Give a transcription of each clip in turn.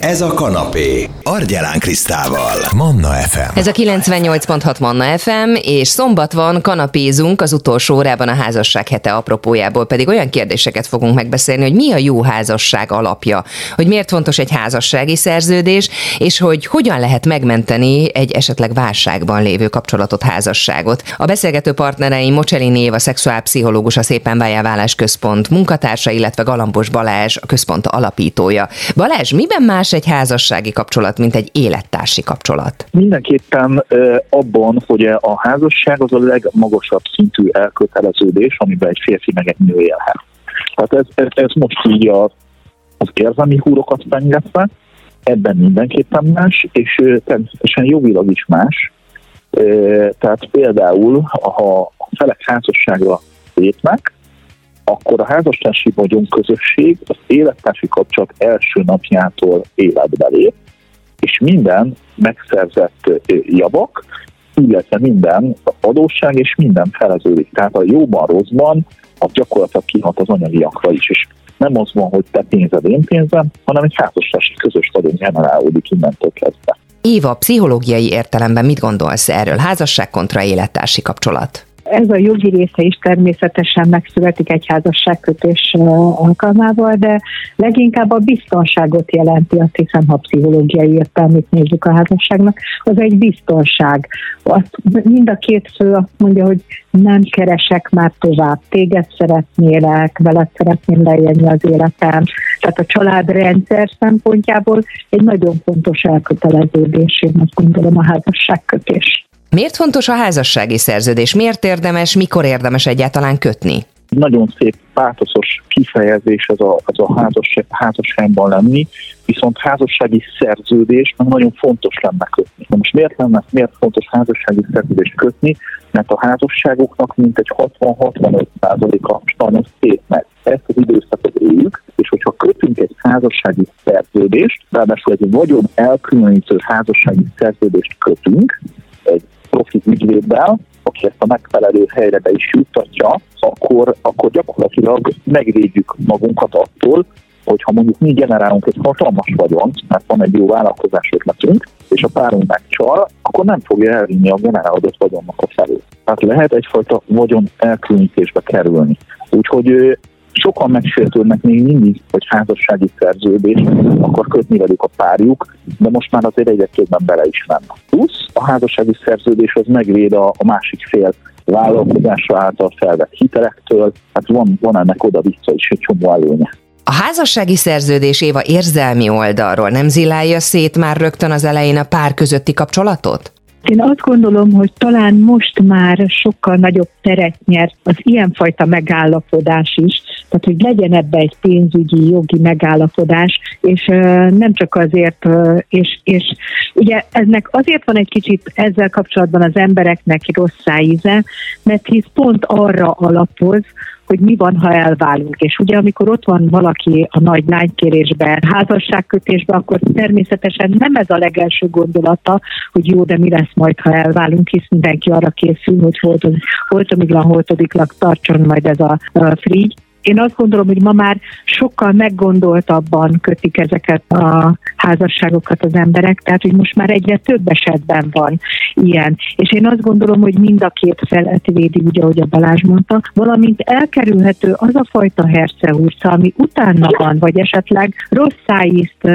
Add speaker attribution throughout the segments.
Speaker 1: Ez a kanapé. Argyelán Krisztával. Manna FM.
Speaker 2: Ez a 98.6 Manna FM, és szombat van, kanapézunk az utolsó órában a házasság hete apropójából, pedig olyan kérdéseket fogunk megbeszélni, hogy mi a jó házasság alapja, hogy miért fontos egy házassági szerződés, és hogy hogyan lehet megmenteni egy esetleg válságban lévő kapcsolatot, házasságot. A beszélgető partnereim Mocselin Éva, szexuálpszichológus, a Szépen Vállás Központ munkatársa, illetve Galambos Balázs, a központ alapítója. Balázs, miben más egy házassági kapcsolat, mint egy élettársi kapcsolat?
Speaker 3: Mindenképpen abban, hogy a házasság az a legmagasabb szintű elköteleződés, amiben egy férfi meg egy nő élhet. Tehát ez, ez, ez most így a, az érzelmi húrokat fenyegetve, ebben mindenképpen más, és természetesen jogilag is más. Tehát például, ha a felek házasságra lépnek, akkor a házastársi közösség az élettársi kapcsolat első napjától életbe lép, és minden megszerzett javak, illetve minden adósság és minden feleződik. Tehát a jóban, rosszban az gyakorlatilag kihat az anyagiakra is. És nem az van, hogy te pénzed, én pénzem, hanem egy házastársi közös vagyon generálódik innentől kezdve.
Speaker 2: Éva, pszichológiai értelemben mit gondolsz erről? Házasság kontra élettársi kapcsolat?
Speaker 4: Ez a jogi része is természetesen megszületik egy házasságkötés alkalmával, de leginkább a biztonságot jelenti, azt hiszem, ha pszichológiai értelmét nézzük a házasságnak, az egy biztonság. Azt mind a két fő azt mondja, hogy nem keresek már tovább, téged szeretnélek, veled szeretném leélni az életem. Tehát a családrendszer szempontjából egy nagyon fontos elköteleződés, én azt gondolom a házasságkötés.
Speaker 2: Miért fontos a házassági szerződés? Miért érdemes, mikor érdemes egyáltalán kötni?
Speaker 3: Nagyon szép, pátoszos kifejezés ez a, ez a házasság, házasságban lenni, viszont házassági szerződés nagyon fontos lenne kötni. Na most miért lenne, miért fontos házassági szerződést kötni? Mert a házasságoknak mintegy 60-65%-a sajnos szép meg. Ezt az időszakot éljük, és hogyha kötünk egy házassági szerződést, ráadásul egy vagyon elkülönítő házassági szerződést kötünk, ügyvéddel, aki ezt a megfelelő helyre be is juttatja, akkor, akkor gyakorlatilag megvédjük magunkat attól, hogyha mondjuk mi generálunk egy hatalmas vagyont, mert van egy jó vállalkozás ötletünk, és a párunk megcsal, akkor nem fogja elvinni a generálódott vagyonnak a felé. Tehát lehet egyfajta vagyon elkülönítésbe kerülni. Úgyhogy sokan megsértődnek még mindig, hogy házassági szerződés, akkor kötni velük a párjuk, de most már azért egyre többen bele is mennek. Plusz a házassági szerződés az megvéd a, a másik fél vállalkozása által felvett hitelektől, hát van, van ennek oda-vissza is egy csomó előnye.
Speaker 2: A házassági szerződés Éva érzelmi oldalról nem zilálja szét már rögtön az elején a pár közötti kapcsolatot?
Speaker 4: Én azt gondolom, hogy talán most már sokkal nagyobb teret nyer az ilyenfajta megállapodás is, tehát hogy legyen ebbe egy pénzügyi, jogi megállapodás, és nem csak azért, és, és ugye ennek azért van egy kicsit ezzel kapcsolatban az embereknek rossz íze, mert hisz pont arra alapoz, hogy mi van, ha elválunk. És ugye amikor ott van valaki a nagy lánykérésben, házasságkötésben, akkor természetesen nem ez a legelső gondolata, hogy jó, de mi lesz majd, ha elválunk, hisz mindenki arra készül, hogy holtomiglan, holtodiklak tartson majd ez a, a frigy én azt gondolom, hogy ma már sokkal meggondoltabban kötik ezeket a házasságokat az emberek, tehát hogy most már egyre több esetben van ilyen. És én azt gondolom, hogy mind a két felet védi, ugye, ahogy a Balázs mondta, valamint elkerülhető az a fajta hercehúrca, ami utána van, vagy esetleg rossz szájízt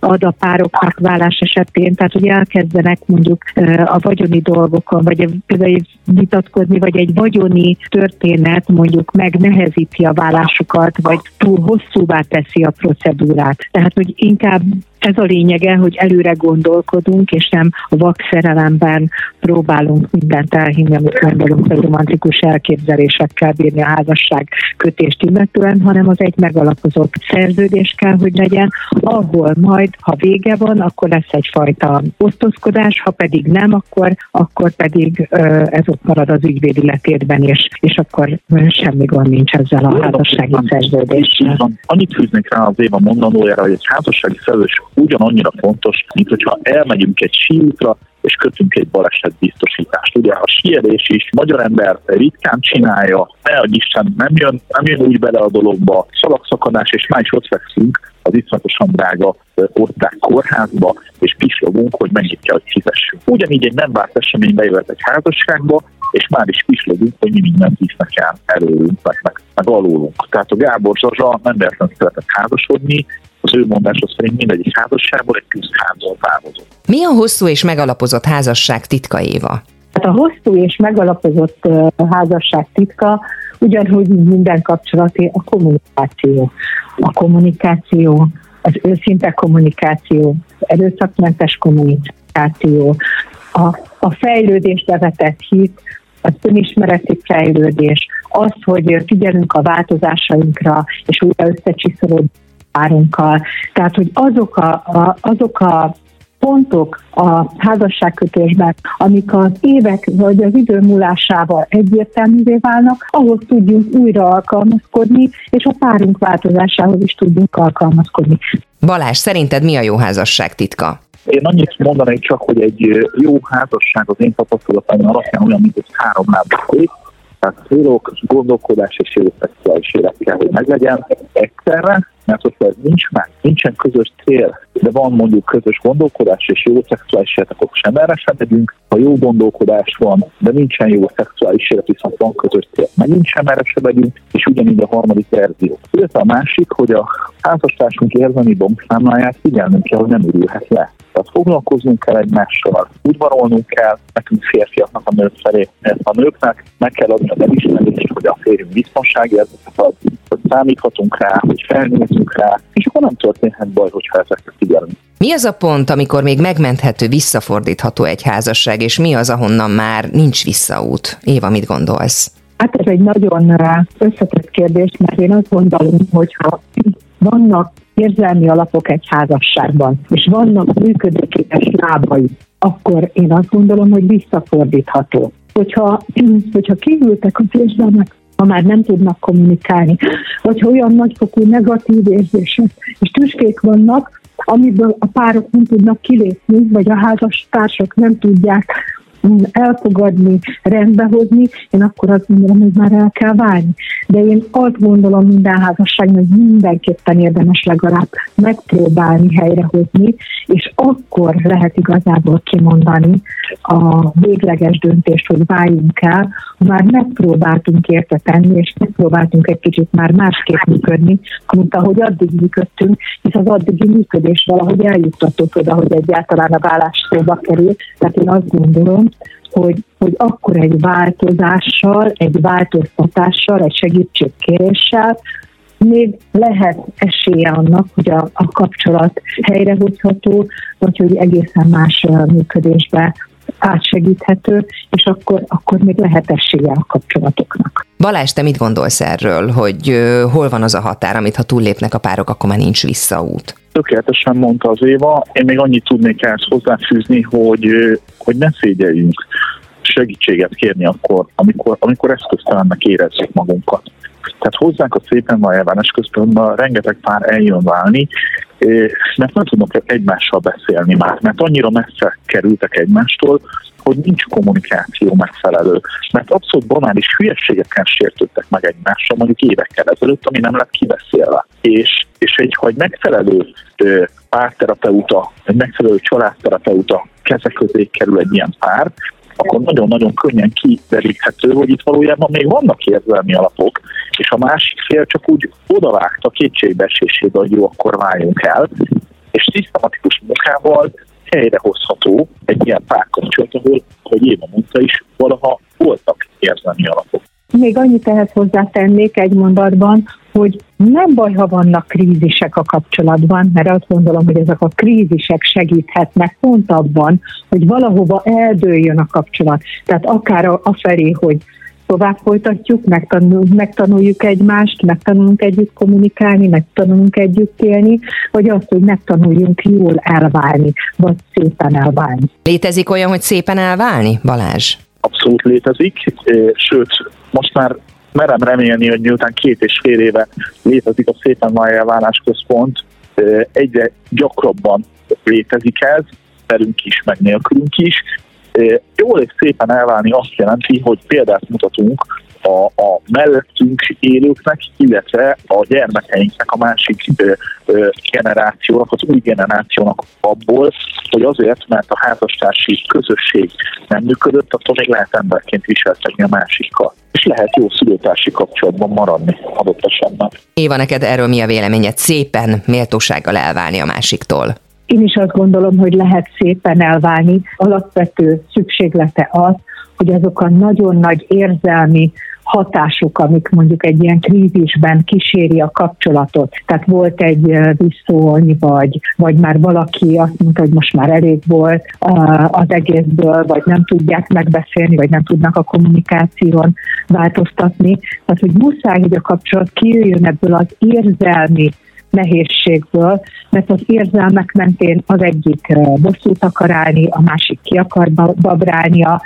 Speaker 4: ad a pároknak vállás esetén, tehát hogy elkezdenek mondjuk a vagyoni dolgokon, vagy például vitatkozni, vagy egy vagyoni történet mondjuk megnehezíti a vállásukat, vagy túl hosszúvá teszi a procedúrát. Tehát, hogy inkább ez a lényege, hogy előre gondolkodunk, és nem a vakszerelemben próbálunk mindent elhinni, amit gondolunk, hogy romantikus elképzelésekkel bírni a házasság kötést illetően, hanem az egy megalapozott szerződés kell, hogy legyen, ahol majd, ha vége van, akkor lesz egyfajta osztozkodás, ha pedig nem, akkor, akkor pedig ez ott marad az ügyvéd életében, és, és akkor semmi gond nincs ezzel a házassági szerződéssel.
Speaker 3: Annyit fűznék rá az Éva mondanójára, hogy egy házassági szerződés ugyanannyira fontos, mint hogyha elmegyünk egy síútra, és kötünk egy balesetbiztosítást. Ugye a sielés is magyar ember ritkán csinálja, ne Isten, nem jön, nem jön úgy bele a dologba, szalagszakadás, és már is ott fekszünk az iszonyatosan drága oszták kórházba, és pislogunk, hogy mennyit kell, hogy fizessünk. Ugyanígy egy nem várt esemény bejöhet egy házasságba, és már is pislogunk, hogy mi mindent visznek el előlünk, meg, meg, meg alólunk. Tehát a Gábor Zsazsa nem véletlenül szeretett házasodni, az ő mondása szerint mindegyik házasságból egy küzdházból távozott.
Speaker 2: Mi a hosszú és megalapozott házasság titka, Éva?
Speaker 4: Hát a hosszú és megalapozott házasság titka ugyanúgy minden kapcsolaté a kommunikáció. A kommunikáció, az őszinte kommunikáció, az erőszakmentes kommunikáció, a, a fejlődésbe vetett hit, az önismereti fejlődés, az, hogy figyelünk a változásainkra, és újra összecsiszolódunk párunkkal. Tehát, hogy azok a, a, azok a pontok a házasságkötésben, amik az évek vagy az idő múlásával egyértelművé válnak, ahhoz tudjunk újra alkalmazkodni, és a párunk változásához is tudjunk alkalmazkodni.
Speaker 2: Balázs, szerinted mi a jó házasság titka?
Speaker 3: Én annyit mondanék csak, hogy egy jó házasság az én tapasztalataim alapján olyan, mint egy három lábas tehát célok, gondolkodás és jó szexuális élet kell, hogy meglegyen egyszerre, mert hogyha ez nincs meg, nincsen közös cél, de van mondjuk közös gondolkodás és jó szexuális élet, akkor sem erre sem megyünk. Ha jó gondolkodás van, de nincsen jó szexuális élet, viszont van közös cél, meg nincsen erre sem megyünk, és ugyanígy a harmadik verzió. Illetve a másik, hogy a házastársunk érzelmi bombszámláját figyelnünk kell, hogy nem ürülhet le. Tehát foglalkoznunk kell egymással, udvarolnunk kell, nekünk férfiaknak a nők felé, a nőknek meg kell adni az elismerést, hogy a férjünk biztonságérzetet ad, hogy számíthatunk rá, hogy felnézünk rá, és akkor nem történhet baj, hogyha ezekre figyelünk.
Speaker 2: Mi az a pont, amikor még megmenthető, visszafordítható egy házasság, és mi az, ahonnan már nincs visszaút? Éva, mit gondolsz?
Speaker 4: Hát ez egy nagyon összetett kérdés, mert én azt gondolom, hogyha vannak érzelmi alapok egy házasságban, és vannak működőképes lábai, akkor én azt gondolom, hogy visszafordítható. Hogyha, hogyha kívültek az érzelmek, ha már nem tudnak kommunikálni, hogyha olyan nagyfokú negatív érzések és tüskék vannak, amiből a párok nem tudnak kilépni, vagy a házastársak nem tudják elfogadni, rendbehozni, én akkor azt gondolom, hogy már el kell válni. De én azt gondolom minden házasságnak, mindenképpen érdemes legalább megpróbálni helyrehozni, és akkor lehet igazából kimondani a végleges döntést, hogy váljunk el, már megpróbáltunk érte tenni, és megpróbáltunk egy kicsit már másképp működni, mint ahogy addig működtünk, hisz az addigi működés valahogy eljuttatott oda, hogy egyáltalán a vállás szóba kerül. Tehát én azt gondolom, hogy, hogy akkor egy változással, egy változtatással, egy segítségkéréssel még lehet esélye annak, hogy a, a kapcsolat helyrehozható, vagy hogy egészen más működésbe átsegíthető, és akkor, akkor még lehet esélye a kapcsolatoknak.
Speaker 2: Balázs, te mit gondolsz erről, hogy hol van az a határ, amit ha túllépnek a párok, akkor már nincs visszaút?
Speaker 3: Tökéletesen mondta az Éva. Én még annyit tudnék ehhez hozzáfűzni, hogy, hogy ne szégyeljünk segítséget kérni akkor, amikor, amikor eszköztelennek érezzük magunkat. Tehát hozzánk a szépen van elvánás központban rengeteg pár eljön válni, mert nem tudnak egymással beszélni már, mert annyira messze kerültek egymástól, hogy nincs kommunikáció megfelelő. Mert abszolút banális hülyeségeken sértődtek meg egymással mondjuk évekkel ezelőtt, ami nem lett kibeszélve. És, és egy, ha egy megfelelő párterapeuta, egy megfelelő családterapeuta kezek közé kerül egy ilyen pár, akkor nagyon-nagyon könnyen kideríthető, hogy itt valójában még vannak érzelmi alapok, és a másik fél csak úgy odavágta kétségbeesésébe, hogy jó, akkor váljunk el, és szisztematikus munkával helyrehozható egy ilyen párkapcsolat, ahol, hogy Éva mondta is, valaha voltak érzelmi alapok.
Speaker 4: Még annyit ehhez hozzátennék egy mondatban, hogy nem baj, ha vannak krízisek a kapcsolatban, mert azt gondolom, hogy ezek a krízisek segíthetnek pont abban, hogy valahova eldőljön a kapcsolat. Tehát akár afelé, hogy tovább folytatjuk, megtanuljuk, megtanuljuk egymást, megtanulunk együtt kommunikálni, megtanulunk együtt élni, vagy azt, hogy megtanuljunk jól elválni, vagy szépen elválni.
Speaker 2: Létezik olyan, hogy szépen elválni, Balázs?
Speaker 3: Abszolút létezik, sőt, most már merem remélni, hogy miután két és fél éve létezik a Szépen Májjel Válás Központ, egyre gyakrabban létezik ez, velünk is, meg nélkülünk is. Jól és szépen elválni azt jelenti, hogy példát mutatunk a, a mellettünk élőknek, illetve a gyermekeinknek, a másik ö, ö, generációnak, az új generációnak abból, hogy azért, mert a házastársi közösség nem működött, attól még lehet emberként viselkedni a másikkal. És lehet jó szülőtársi kapcsolatban maradni adott esetben.
Speaker 2: Éva, neked erről mi a véleményed? Szépen méltósággal elválni a másiktól.
Speaker 4: Én is azt gondolom, hogy lehet szépen elválni. Alapvető szükséglete az, hogy azok a nagyon nagy érzelmi hatások, amik mondjuk egy ilyen krízisben kíséri a kapcsolatot. Tehát volt egy viszony, vagy, vagy már valaki azt mondta, hogy most már elég volt az egészből, vagy nem tudják megbeszélni, vagy nem tudnak a kommunikáción változtatni. Tehát, hogy muszáj, hogy a kapcsolat kijöjjön ebből az érzelmi nehézségből, mert az érzelmek mentén az egyik bosszút akar állni, a másik ki akar babrálni a,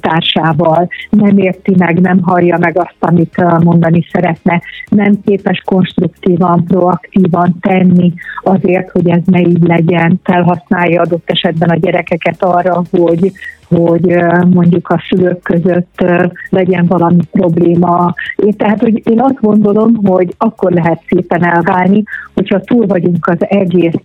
Speaker 4: társával, nem érti meg, nem hallja meg azt, amit mondani szeretne, nem képes konstruktívan, proaktívan tenni azért, hogy ez ne így legyen, felhasználja adott esetben a gyerekeket arra, hogy hogy mondjuk a szülők között legyen valami probléma. Én, tehát, hogy én azt gondolom, hogy akkor lehet szépen elválni, hogyha túl vagyunk az egész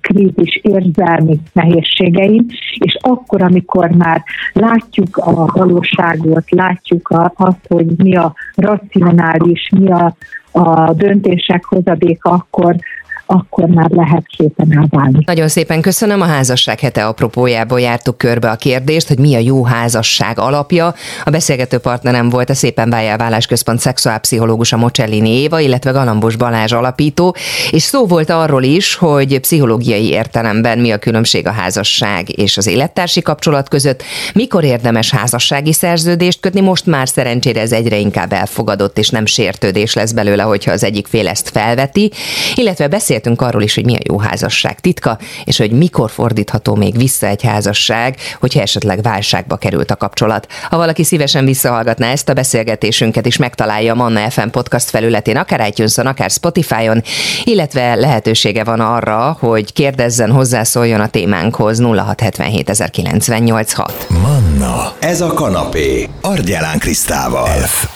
Speaker 4: krízis érzelmi nehézségein, és akkor, amikor már látjuk a valóságot, látjuk azt, hogy mi a racionális, mi a, a döntések hozadéka, akkor, akkor már lehet szépen elválni.
Speaker 2: Nagyon szépen köszönöm. A házasság hete apropójából jártuk körbe a kérdést, hogy mi a jó házasság alapja. A beszélgető partnerem volt a Szépen Váljálválás Központ szexuálpszichológus a Mocellini Éva, illetve Galambos Balázs alapító, és szó volt arról is, hogy pszichológiai értelemben mi a különbség a házasság és az élettársi kapcsolat között, mikor érdemes házassági szerződést kötni, most már szerencsére ez egyre inkább elfogadott, és nem sértődés lesz belőle, hogyha az egyik fél ezt felveti, illetve beszél beszéltünk arról is, hogy mi a jó házasság titka, és hogy mikor fordítható még vissza egy házasság, hogyha esetleg válságba került a kapcsolat. Ha valaki szívesen visszahallgatná ezt a beszélgetésünket is megtalálja a Manna FM podcast felületén, akár itunes akár Spotify-on, illetve lehetősége van arra, hogy kérdezzen, hozzászóljon a témánkhoz 0677
Speaker 1: Manna, ez a kanapé, Argyelán Krisztával. F.